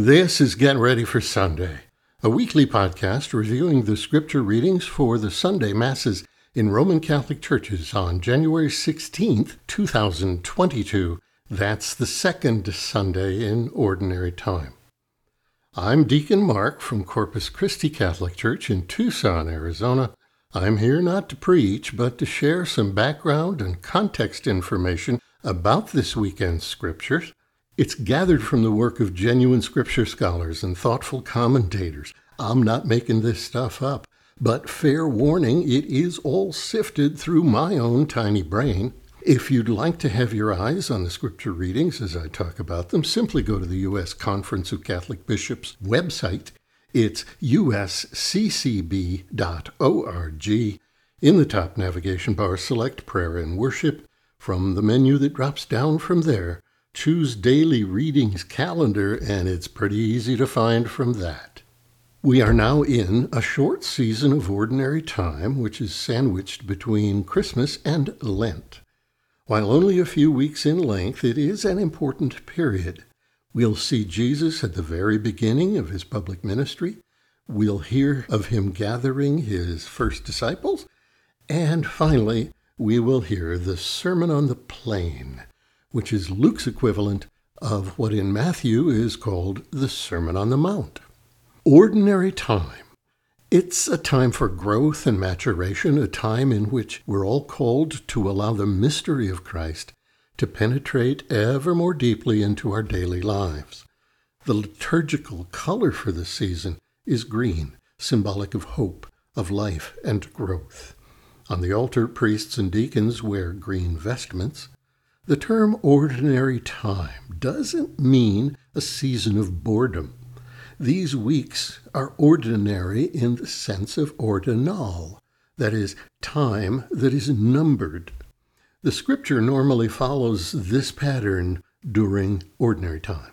This is Get Ready for Sunday, a weekly podcast reviewing the scripture readings for the Sunday Masses in Roman Catholic churches on January 16th, 2022. That's the second Sunday in Ordinary Time. I'm Deacon Mark from Corpus Christi Catholic Church in Tucson, Arizona. I'm here not to preach, but to share some background and context information about this weekend's scriptures it's gathered from the work of genuine scripture scholars and thoughtful commentators. I'm not making this stuff up, but fair warning, it is all sifted through my own tiny brain. If you'd like to have your eyes on the scripture readings as I talk about them, simply go to the U.S. Conference of Catholic Bishops website. It's usccb.org. In the top navigation bar, select Prayer and Worship. From the menu that drops down from there, Choose Daily Readings Calendar, and it's pretty easy to find from that. We are now in a short season of ordinary time, which is sandwiched between Christmas and Lent. While only a few weeks in length, it is an important period. We'll see Jesus at the very beginning of his public ministry. We'll hear of him gathering his first disciples. And finally, we will hear the Sermon on the Plain which is Luke's equivalent of what in Matthew is called the Sermon on the Mount. Ordinary time. It's a time for growth and maturation, a time in which we're all called to allow the mystery of Christ to penetrate ever more deeply into our daily lives. The liturgical color for the season is green, symbolic of hope, of life, and growth. On the altar, priests and deacons wear green vestments. The term ordinary time doesn't mean a season of boredom. These weeks are ordinary in the sense of ordinal, that is, time that is numbered. The scripture normally follows this pattern during ordinary time.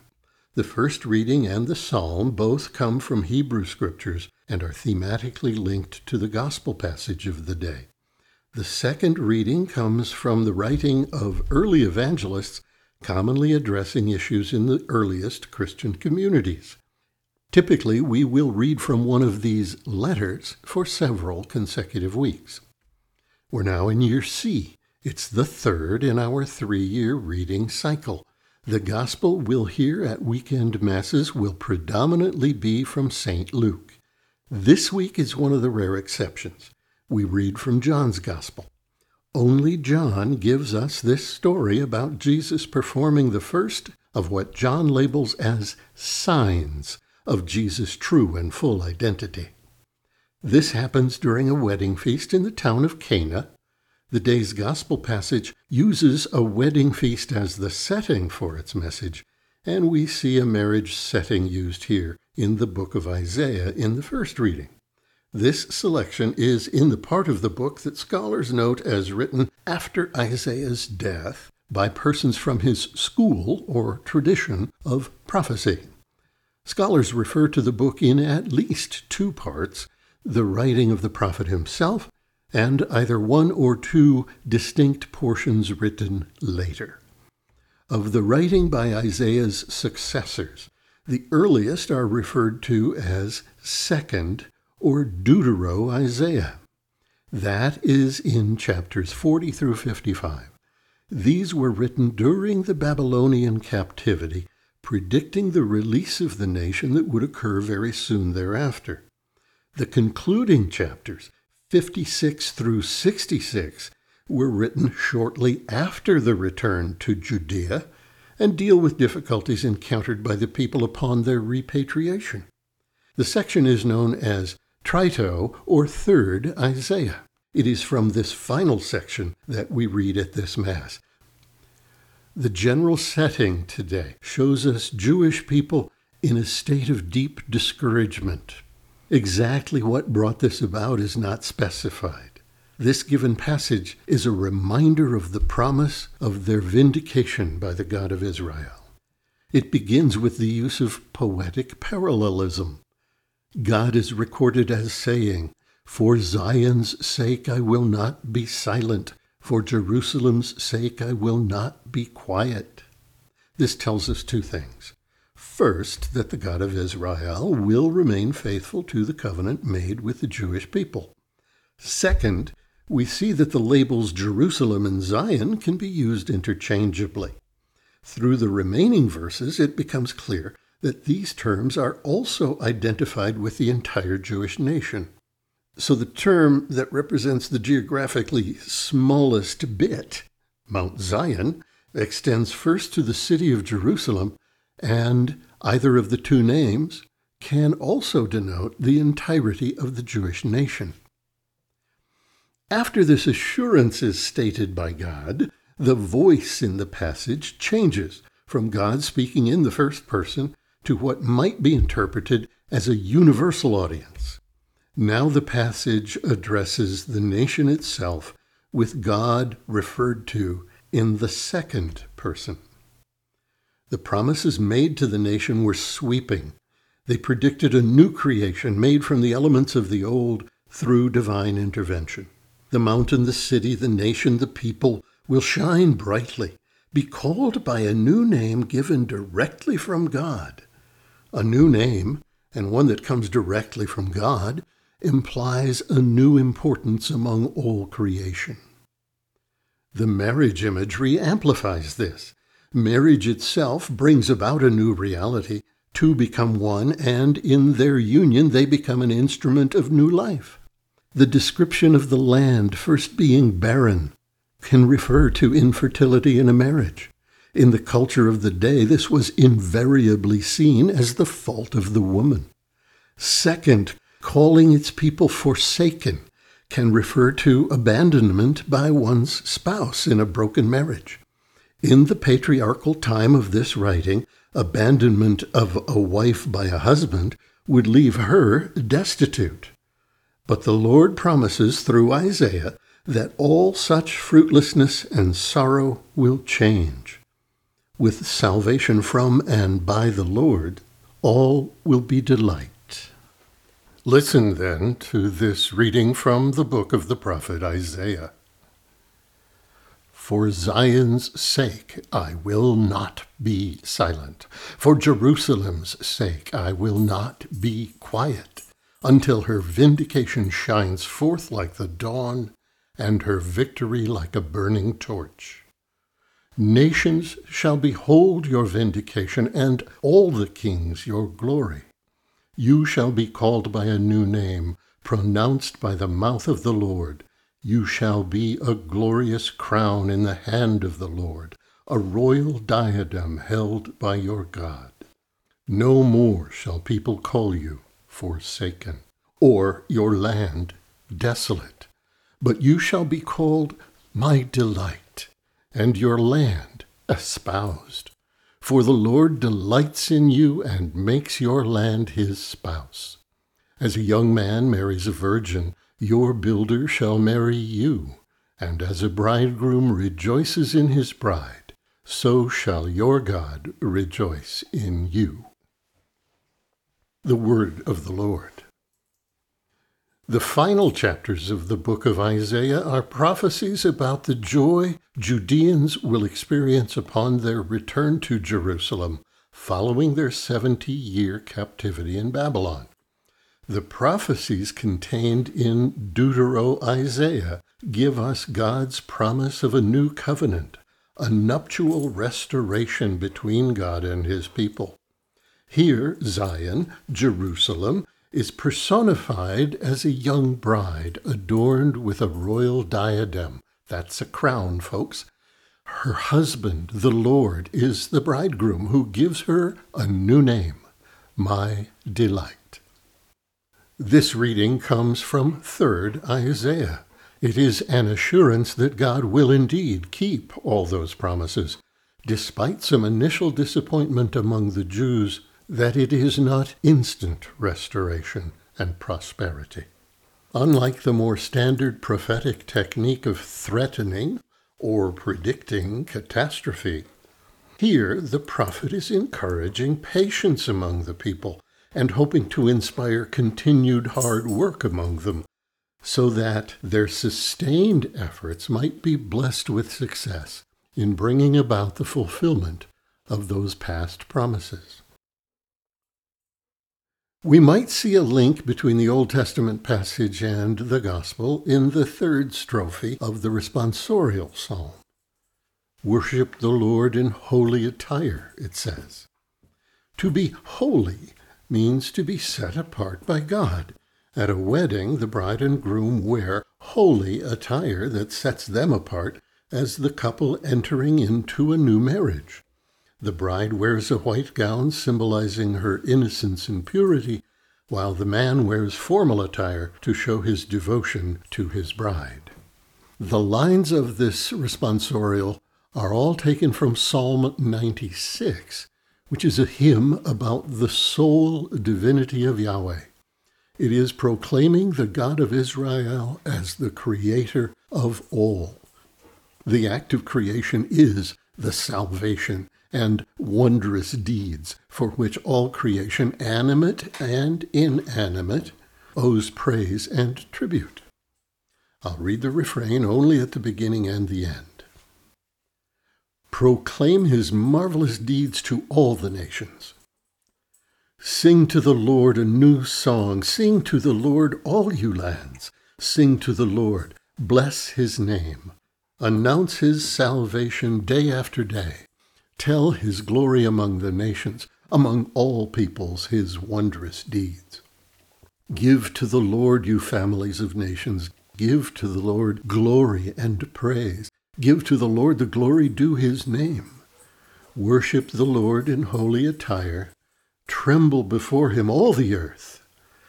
The first reading and the psalm both come from Hebrew scriptures and are thematically linked to the gospel passage of the day. The second reading comes from the writing of early evangelists, commonly addressing issues in the earliest Christian communities. Typically, we will read from one of these letters for several consecutive weeks. We're now in year C. It's the third in our three year reading cycle. The gospel we'll hear at weekend masses will predominantly be from St. Luke. This week is one of the rare exceptions we read from John's Gospel. Only John gives us this story about Jesus performing the first of what John labels as signs of Jesus' true and full identity. This happens during a wedding feast in the town of Cana. The day's gospel passage uses a wedding feast as the setting for its message, and we see a marriage setting used here in the book of Isaiah in the first reading. This selection is in the part of the book that scholars note as written after Isaiah's death by persons from his school or tradition of prophecy. Scholars refer to the book in at least two parts the writing of the prophet himself, and either one or two distinct portions written later. Of the writing by Isaiah's successors, the earliest are referred to as Second or Deutero Isaiah. That is in chapters 40 through 55. These were written during the Babylonian captivity, predicting the release of the nation that would occur very soon thereafter. The concluding chapters, 56 through 66, were written shortly after the return to Judea and deal with difficulties encountered by the people upon their repatriation. The section is known as Trito, or Third Isaiah. It is from this final section that we read at this Mass. The general setting today shows us Jewish people in a state of deep discouragement. Exactly what brought this about is not specified. This given passage is a reminder of the promise of their vindication by the God of Israel. It begins with the use of poetic parallelism. God is recorded as saying, For Zion's sake I will not be silent, for Jerusalem's sake I will not be quiet. This tells us two things. First, that the God of Israel will remain faithful to the covenant made with the Jewish people. Second, we see that the labels Jerusalem and Zion can be used interchangeably. Through the remaining verses, it becomes clear that these terms are also identified with the entire Jewish nation. So the term that represents the geographically smallest bit, Mount Zion, extends first to the city of Jerusalem, and either of the two names can also denote the entirety of the Jewish nation. After this assurance is stated by God, the voice in the passage changes from God speaking in the first person to what might be interpreted as a universal audience. Now the passage addresses the nation itself with God referred to in the second person. The promises made to the nation were sweeping. They predicted a new creation made from the elements of the old through divine intervention. The mountain, the city, the nation, the people will shine brightly, be called by a new name given directly from God. A new name, and one that comes directly from God, implies a new importance among all creation. The marriage imagery amplifies this. Marriage itself brings about a new reality. Two become one, and in their union they become an instrument of new life. The description of the land first being barren can refer to infertility in a marriage. In the culture of the day, this was invariably seen as the fault of the woman. Second, calling its people forsaken can refer to abandonment by one's spouse in a broken marriage. In the patriarchal time of this writing, abandonment of a wife by a husband would leave her destitute. But the Lord promises through Isaiah that all such fruitlessness and sorrow will change. With salvation from and by the Lord, all will be delight. Listen then to this reading from the book of the prophet Isaiah. For Zion's sake I will not be silent. For Jerusalem's sake I will not be quiet until her vindication shines forth like the dawn and her victory like a burning torch. Nations shall behold your vindication, and all the kings your glory. You shall be called by a new name, pronounced by the mouth of the Lord. You shall be a glorious crown in the hand of the Lord, a royal diadem held by your God. No more shall people call you forsaken, or your land desolate. But you shall be called my delight, and your land espoused. For the Lord delights in you and makes your land his spouse. As a young man marries a virgin, your builder shall marry you, and as a bridegroom rejoices in his bride, so shall your God rejoice in you the word of the Lord. The final chapters of the book of Isaiah are prophecies about the joy Judeans will experience upon their return to Jerusalem following their 70 year captivity in Babylon. The prophecies contained in Deutero Isaiah give us God's promise of a new covenant, a nuptial restoration between God and his people. Here, Zion, Jerusalem, is personified as a young bride adorned with a royal diadem. That's a crown, folks. Her husband, the Lord, is the bridegroom who gives her a new name, my delight. This reading comes from 3rd Isaiah. It is an assurance that God will indeed keep all those promises, despite some initial disappointment among the Jews that it is not instant restoration and prosperity. Unlike the more standard prophetic technique of threatening or predicting catastrophe, here the prophet is encouraging patience among the people and hoping to inspire continued hard work among them so that their sustained efforts might be blessed with success in bringing about the fulfillment of those past promises. We might see a link between the Old Testament passage and the Gospel in the third strophe of the responsorial psalm. Worship the Lord in holy attire, it says. To be holy means to be set apart by God. At a wedding, the bride and groom wear holy attire that sets them apart as the couple entering into a new marriage. The bride wears a white gown symbolizing her innocence and purity, while the man wears formal attire to show his devotion to his bride. The lines of this responsorial are all taken from Psalm 96, which is a hymn about the sole divinity of Yahweh. It is proclaiming the God of Israel as the creator of all. The act of creation is the salvation and wondrous deeds for which all creation, animate and inanimate, owes praise and tribute. I'll read the refrain only at the beginning and the end. Proclaim his marvelous deeds to all the nations. Sing to the Lord a new song. Sing to the Lord, all you lands. Sing to the Lord. Bless his name. Announce his salvation day after day. Tell his glory among the nations, among all peoples, his wondrous deeds. Give to the Lord, you families of nations. Give to the Lord glory and praise. Give to the Lord the glory due his name. Worship the Lord in holy attire. Tremble before him, all the earth.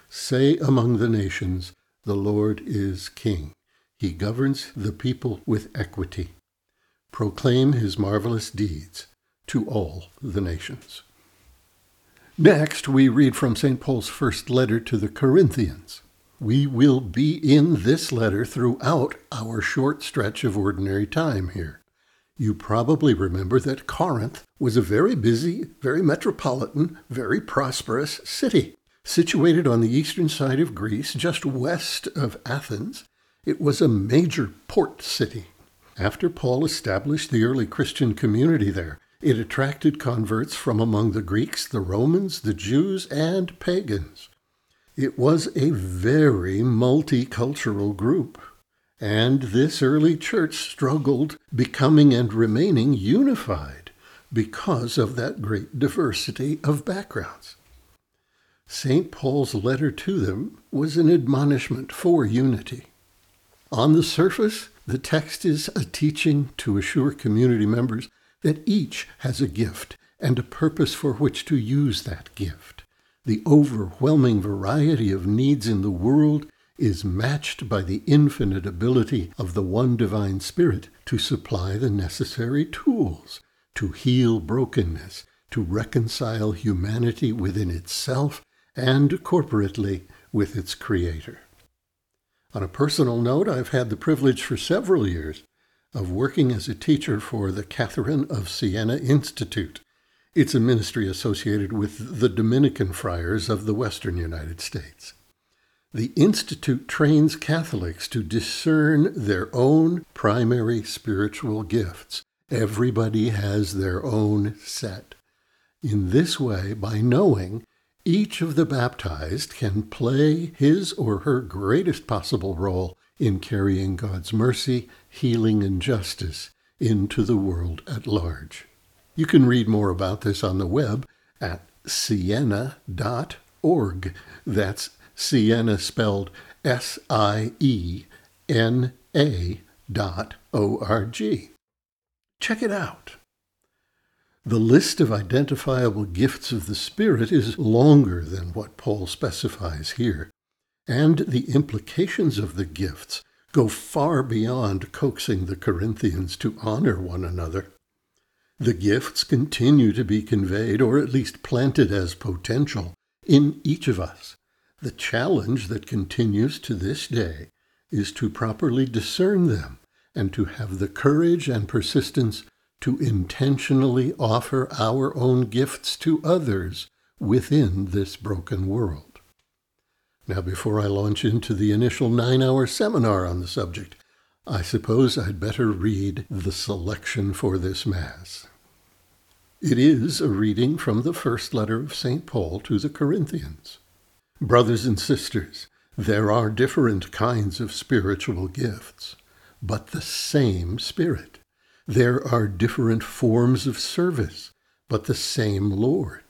Say among the nations, The Lord is King. He governs the people with equity. Proclaim his marvelous deeds to all the nations. Next, we read from St. Paul's first letter to the Corinthians. We will be in this letter throughout our short stretch of ordinary time here. You probably remember that Corinth was a very busy, very metropolitan, very prosperous city. Situated on the eastern side of Greece, just west of Athens, it was a major port city. After Paul established the early Christian community there, it attracted converts from among the Greeks, the Romans, the Jews, and pagans. It was a very multicultural group, and this early church struggled becoming and remaining unified because of that great diversity of backgrounds. St. Paul's letter to them was an admonishment for unity. On the surface, the text is a teaching to assure community members that each has a gift and a purpose for which to use that gift. The overwhelming variety of needs in the world is matched by the infinite ability of the one divine Spirit to supply the necessary tools to heal brokenness, to reconcile humanity within itself and corporately with its Creator. On a personal note, I've had the privilege for several years of working as a teacher for the Catherine of Siena Institute. It's a ministry associated with the Dominican friars of the western United States. The Institute trains Catholics to discern their own primary spiritual gifts. Everybody has their own set. In this way, by knowing, each of the baptized can play his or her greatest possible role in carrying God's mercy, healing, and justice into the world at large. You can read more about this on the web at siena.org. That's Siena spelled S I E N A dot O R G. Check it out. The list of identifiable gifts of the Spirit is longer than what Paul specifies here and the implications of the gifts go far beyond coaxing the Corinthians to honor one another. The gifts continue to be conveyed, or at least planted as potential, in each of us. The challenge that continues to this day is to properly discern them and to have the courage and persistence to intentionally offer our own gifts to others within this broken world. Now, before I launch into the initial nine hour seminar on the subject, I suppose I'd better read the selection for this Mass. It is a reading from the first letter of St. Paul to the Corinthians. Brothers and sisters, there are different kinds of spiritual gifts, but the same Spirit. There are different forms of service, but the same Lord.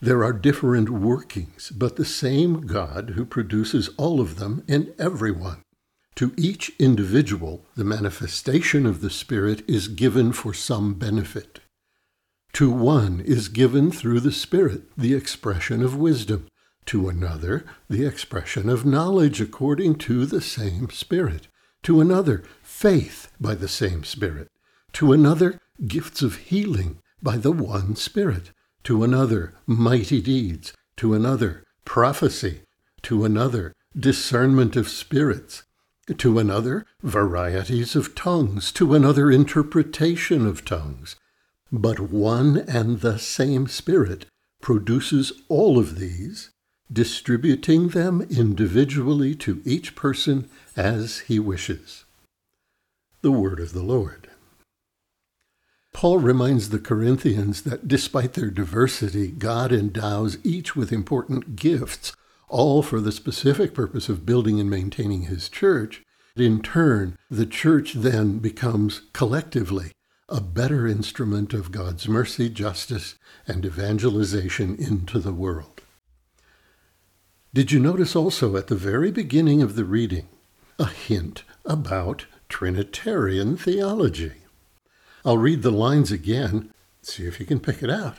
There are different workings, but the same God who produces all of them in everyone. To each individual, the manifestation of the Spirit is given for some benefit. To one is given through the Spirit the expression of wisdom, to another the expression of knowledge according to the same Spirit, to another faith by the same Spirit, to another gifts of healing by the one Spirit to another mighty deeds, to another prophecy, to another discernment of spirits, to another varieties of tongues, to another interpretation of tongues. But one and the same Spirit produces all of these, distributing them individually to each person as he wishes. The Word of the Lord. Paul reminds the Corinthians that despite their diversity, God endows each with important gifts, all for the specific purpose of building and maintaining his church. In turn, the church then becomes collectively a better instrument of God's mercy, justice, and evangelization into the world. Did you notice also at the very beginning of the reading a hint about Trinitarian theology? I'll read the lines again, see if you can pick it out.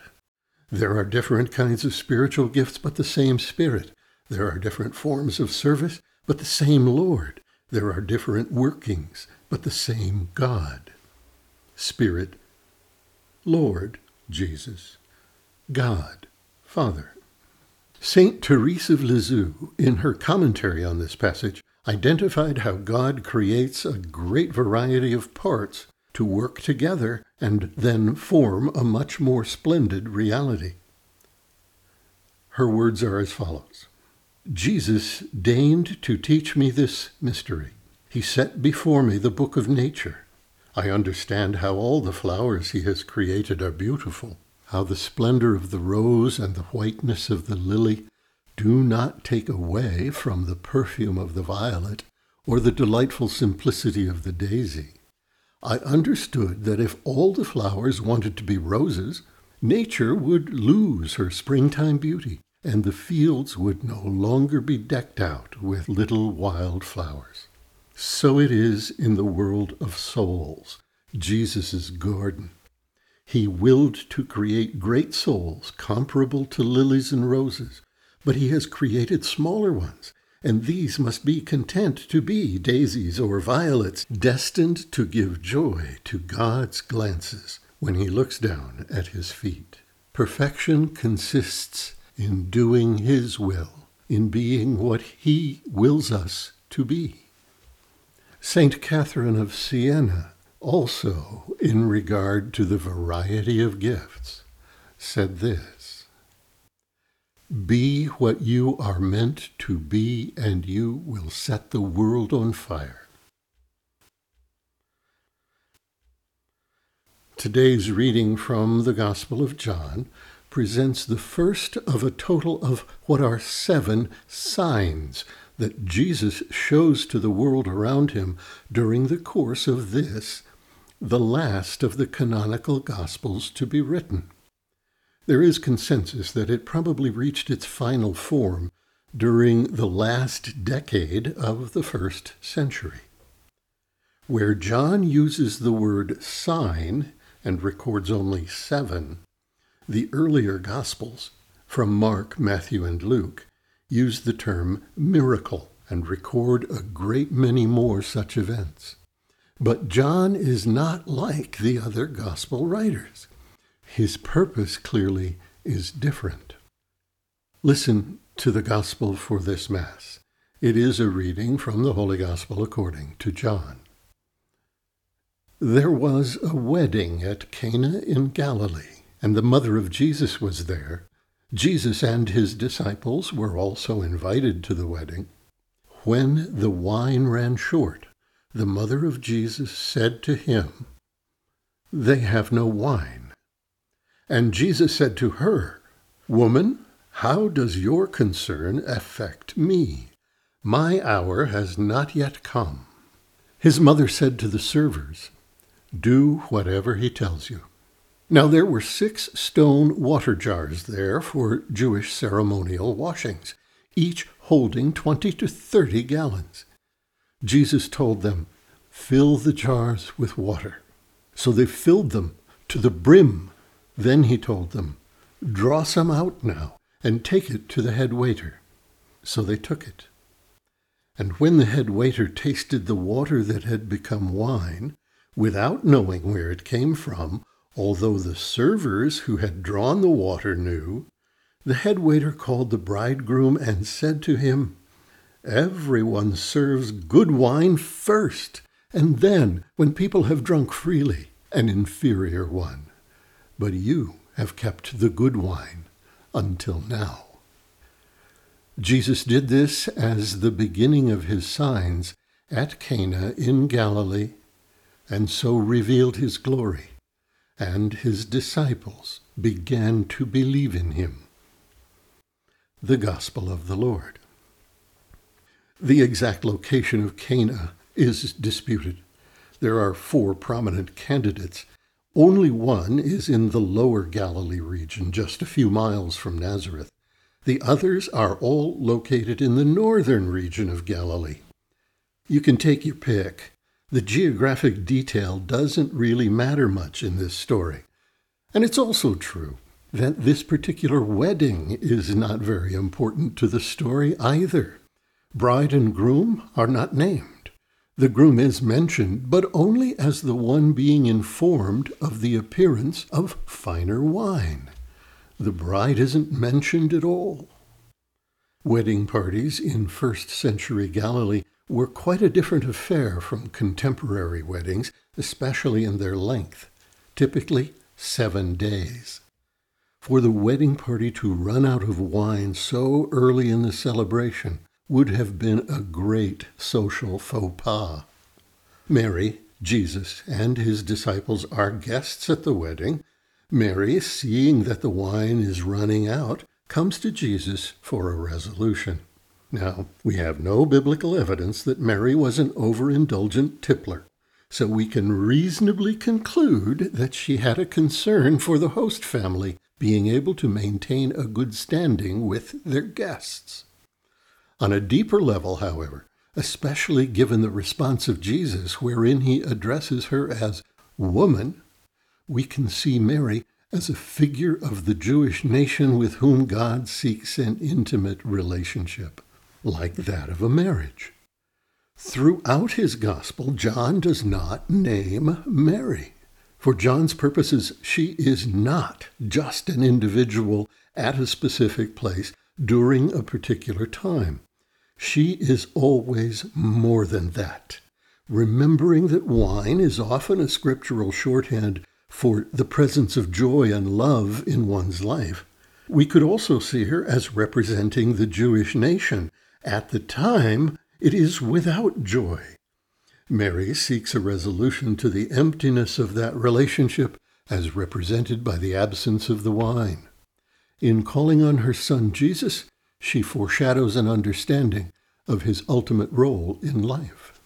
There are different kinds of spiritual gifts, but the same Spirit. There are different forms of service, but the same Lord. There are different workings, but the same God. Spirit, Lord, Jesus, God, Father. St. Therese of Lisieux, in her commentary on this passage, identified how God creates a great variety of parts to work together and then form a much more splendid reality. Her words are as follows Jesus deigned to teach me this mystery. He set before me the book of nature. I understand how all the flowers he has created are beautiful, how the splendor of the rose and the whiteness of the lily do not take away from the perfume of the violet or the delightful simplicity of the daisy. I understood that if all the flowers wanted to be roses, nature would lose her springtime beauty, and the fields would no longer be decked out with little wild flowers. So it is in the world of souls, Jesus' garden. He willed to create great souls comparable to lilies and roses, but he has created smaller ones and these must be content to be daisies or violets, destined to give joy to God's glances when he looks down at his feet. Perfection consists in doing his will, in being what he wills us to be. St. Catherine of Siena, also in regard to the variety of gifts, said this be what you are meant to be, and you will set the world on fire. Today's reading from the Gospel of John presents the first of a total of what are seven signs that Jesus shows to the world around him during the course of this, the last of the canonical Gospels to be written. There is consensus that it probably reached its final form during the last decade of the first century. Where John uses the word sign and records only seven, the earlier Gospels, from Mark, Matthew, and Luke, use the term miracle and record a great many more such events. But John is not like the other Gospel writers. His purpose clearly is different. Listen to the Gospel for this Mass. It is a reading from the Holy Gospel according to John. There was a wedding at Cana in Galilee, and the mother of Jesus was there. Jesus and his disciples were also invited to the wedding. When the wine ran short, the mother of Jesus said to him, They have no wine. And Jesus said to her, Woman, How does your concern affect me? My hour has not yet come. His mother said to the servers, Do whatever he tells you. Now there were six stone water jars there for Jewish ceremonial washings, each holding twenty to thirty gallons. Jesus told them, Fill the jars with water. So they filled them to the brim. Then he told them, Draw some out now and take it to the head waiter. So they took it. And when the head waiter tasted the water that had become wine, without knowing where it came from, although the servers who had drawn the water knew, the head waiter called the bridegroom and said to him, Everyone serves good wine first, and then, when people have drunk freely, an inferior one. But you have kept the good wine until now. Jesus did this as the beginning of his signs at Cana in Galilee, and so revealed his glory, and his disciples began to believe in him. The Gospel of the Lord. The exact location of Cana is disputed. There are four prominent candidates. Only one is in the lower Galilee region, just a few miles from Nazareth. The others are all located in the northern region of Galilee. You can take your pick. The geographic detail doesn't really matter much in this story. And it's also true that this particular wedding is not very important to the story either. Bride and groom are not named. The groom is mentioned, but only as the one being informed of the appearance of finer wine. The bride isn't mentioned at all. Wedding parties in first century Galilee were quite a different affair from contemporary weddings, especially in their length, typically seven days. For the wedding party to run out of wine so early in the celebration would have been a great social faux pas. Mary, Jesus, and his disciples are guests at the wedding. Mary, seeing that the wine is running out, comes to Jesus for a resolution. Now, we have no biblical evidence that Mary was an overindulgent tippler, so we can reasonably conclude that she had a concern for the host family being able to maintain a good standing with their guests. On a deeper level, however, especially given the response of Jesus, wherein he addresses her as woman, we can see Mary as a figure of the Jewish nation with whom God seeks an intimate relationship, like that of a marriage. Throughout his gospel, John does not name Mary. For John's purposes, she is not just an individual at a specific place during a particular time. She is always more than that. Remembering that wine is often a scriptural shorthand for the presence of joy and love in one's life, we could also see her as representing the Jewish nation. At the time, it is without joy. Mary seeks a resolution to the emptiness of that relationship as represented by the absence of the wine. In calling on her son Jesus, she foreshadows an understanding of his ultimate role in life.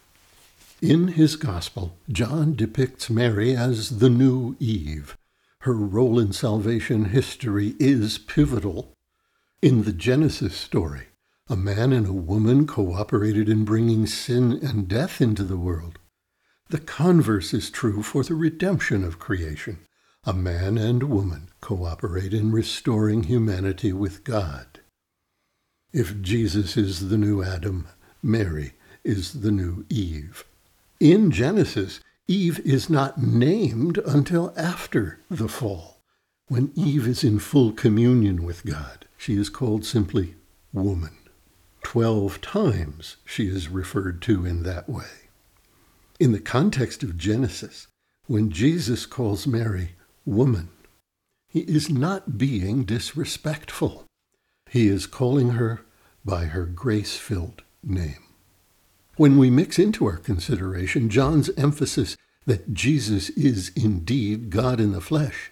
In his gospel, John depicts Mary as the new Eve. Her role in salvation history is pivotal. In the Genesis story, a man and a woman cooperated in bringing sin and death into the world. The converse is true for the redemption of creation. A man and woman cooperate in restoring humanity with God. If Jesus is the new Adam, Mary is the new Eve. In Genesis, Eve is not named until after the fall. When Eve is in full communion with God, she is called simply woman. Twelve times she is referred to in that way. In the context of Genesis, when Jesus calls Mary woman, he is not being disrespectful. He is calling her by her grace filled name. When we mix into our consideration John's emphasis that Jesus is indeed God in the flesh,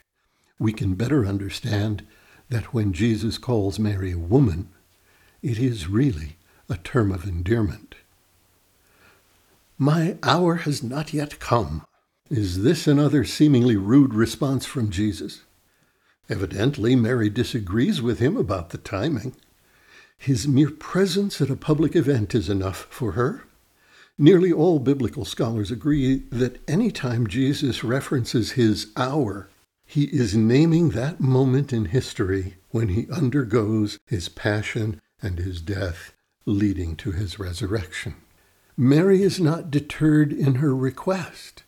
we can better understand that when Jesus calls Mary woman, it is really a term of endearment. My hour has not yet come. Is this another seemingly rude response from Jesus? Evidently, Mary disagrees with him about the timing. His mere presence at a public event is enough for her. Nearly all biblical scholars agree that any time Jesus references his hour, he is naming that moment in history when he undergoes his passion and his death, leading to his resurrection. Mary is not deterred in her request.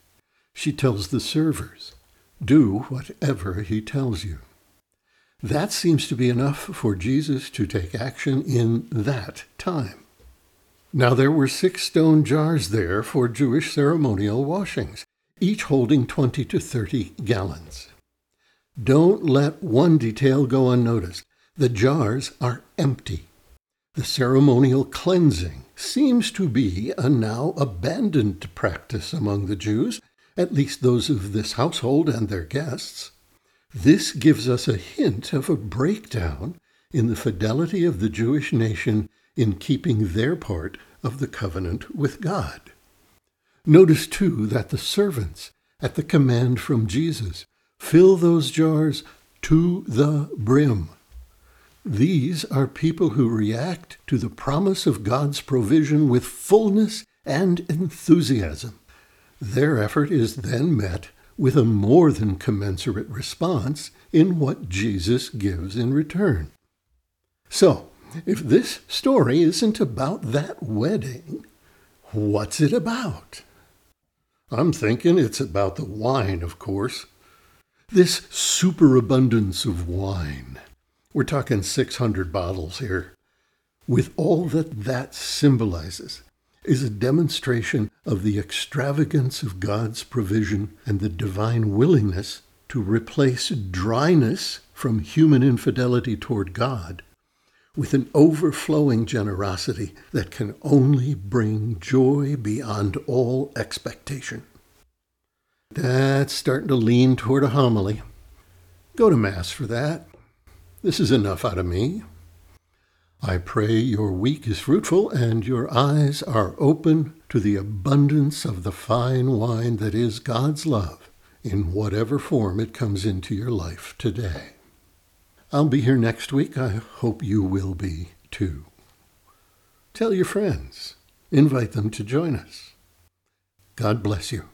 She tells the servers, Do whatever he tells you. That seems to be enough for Jesus to take action in that time. Now there were six stone jars there for Jewish ceremonial washings, each holding 20 to 30 gallons. Don't let one detail go unnoticed. The jars are empty. The ceremonial cleansing seems to be a now abandoned practice among the Jews, at least those of this household and their guests. This gives us a hint of a breakdown in the fidelity of the Jewish nation in keeping their part of the covenant with God. Notice, too, that the servants, at the command from Jesus, fill those jars to the brim. These are people who react to the promise of God's provision with fullness and enthusiasm. Their effort is then met with a more than commensurate response in what Jesus gives in return. So, if this story isn't about that wedding, what's it about? I'm thinking it's about the wine, of course. This superabundance of wine. We're talking 600 bottles here. With all that that symbolizes, is a demonstration of the extravagance of God's provision and the divine willingness to replace dryness from human infidelity toward God with an overflowing generosity that can only bring joy beyond all expectation. That's starting to lean toward a homily. Go to Mass for that. This is enough out of me. I pray your week is fruitful and your eyes are open to the abundance of the fine wine that is God's love in whatever form it comes into your life today. I'll be here next week. I hope you will be too. Tell your friends. Invite them to join us. God bless you.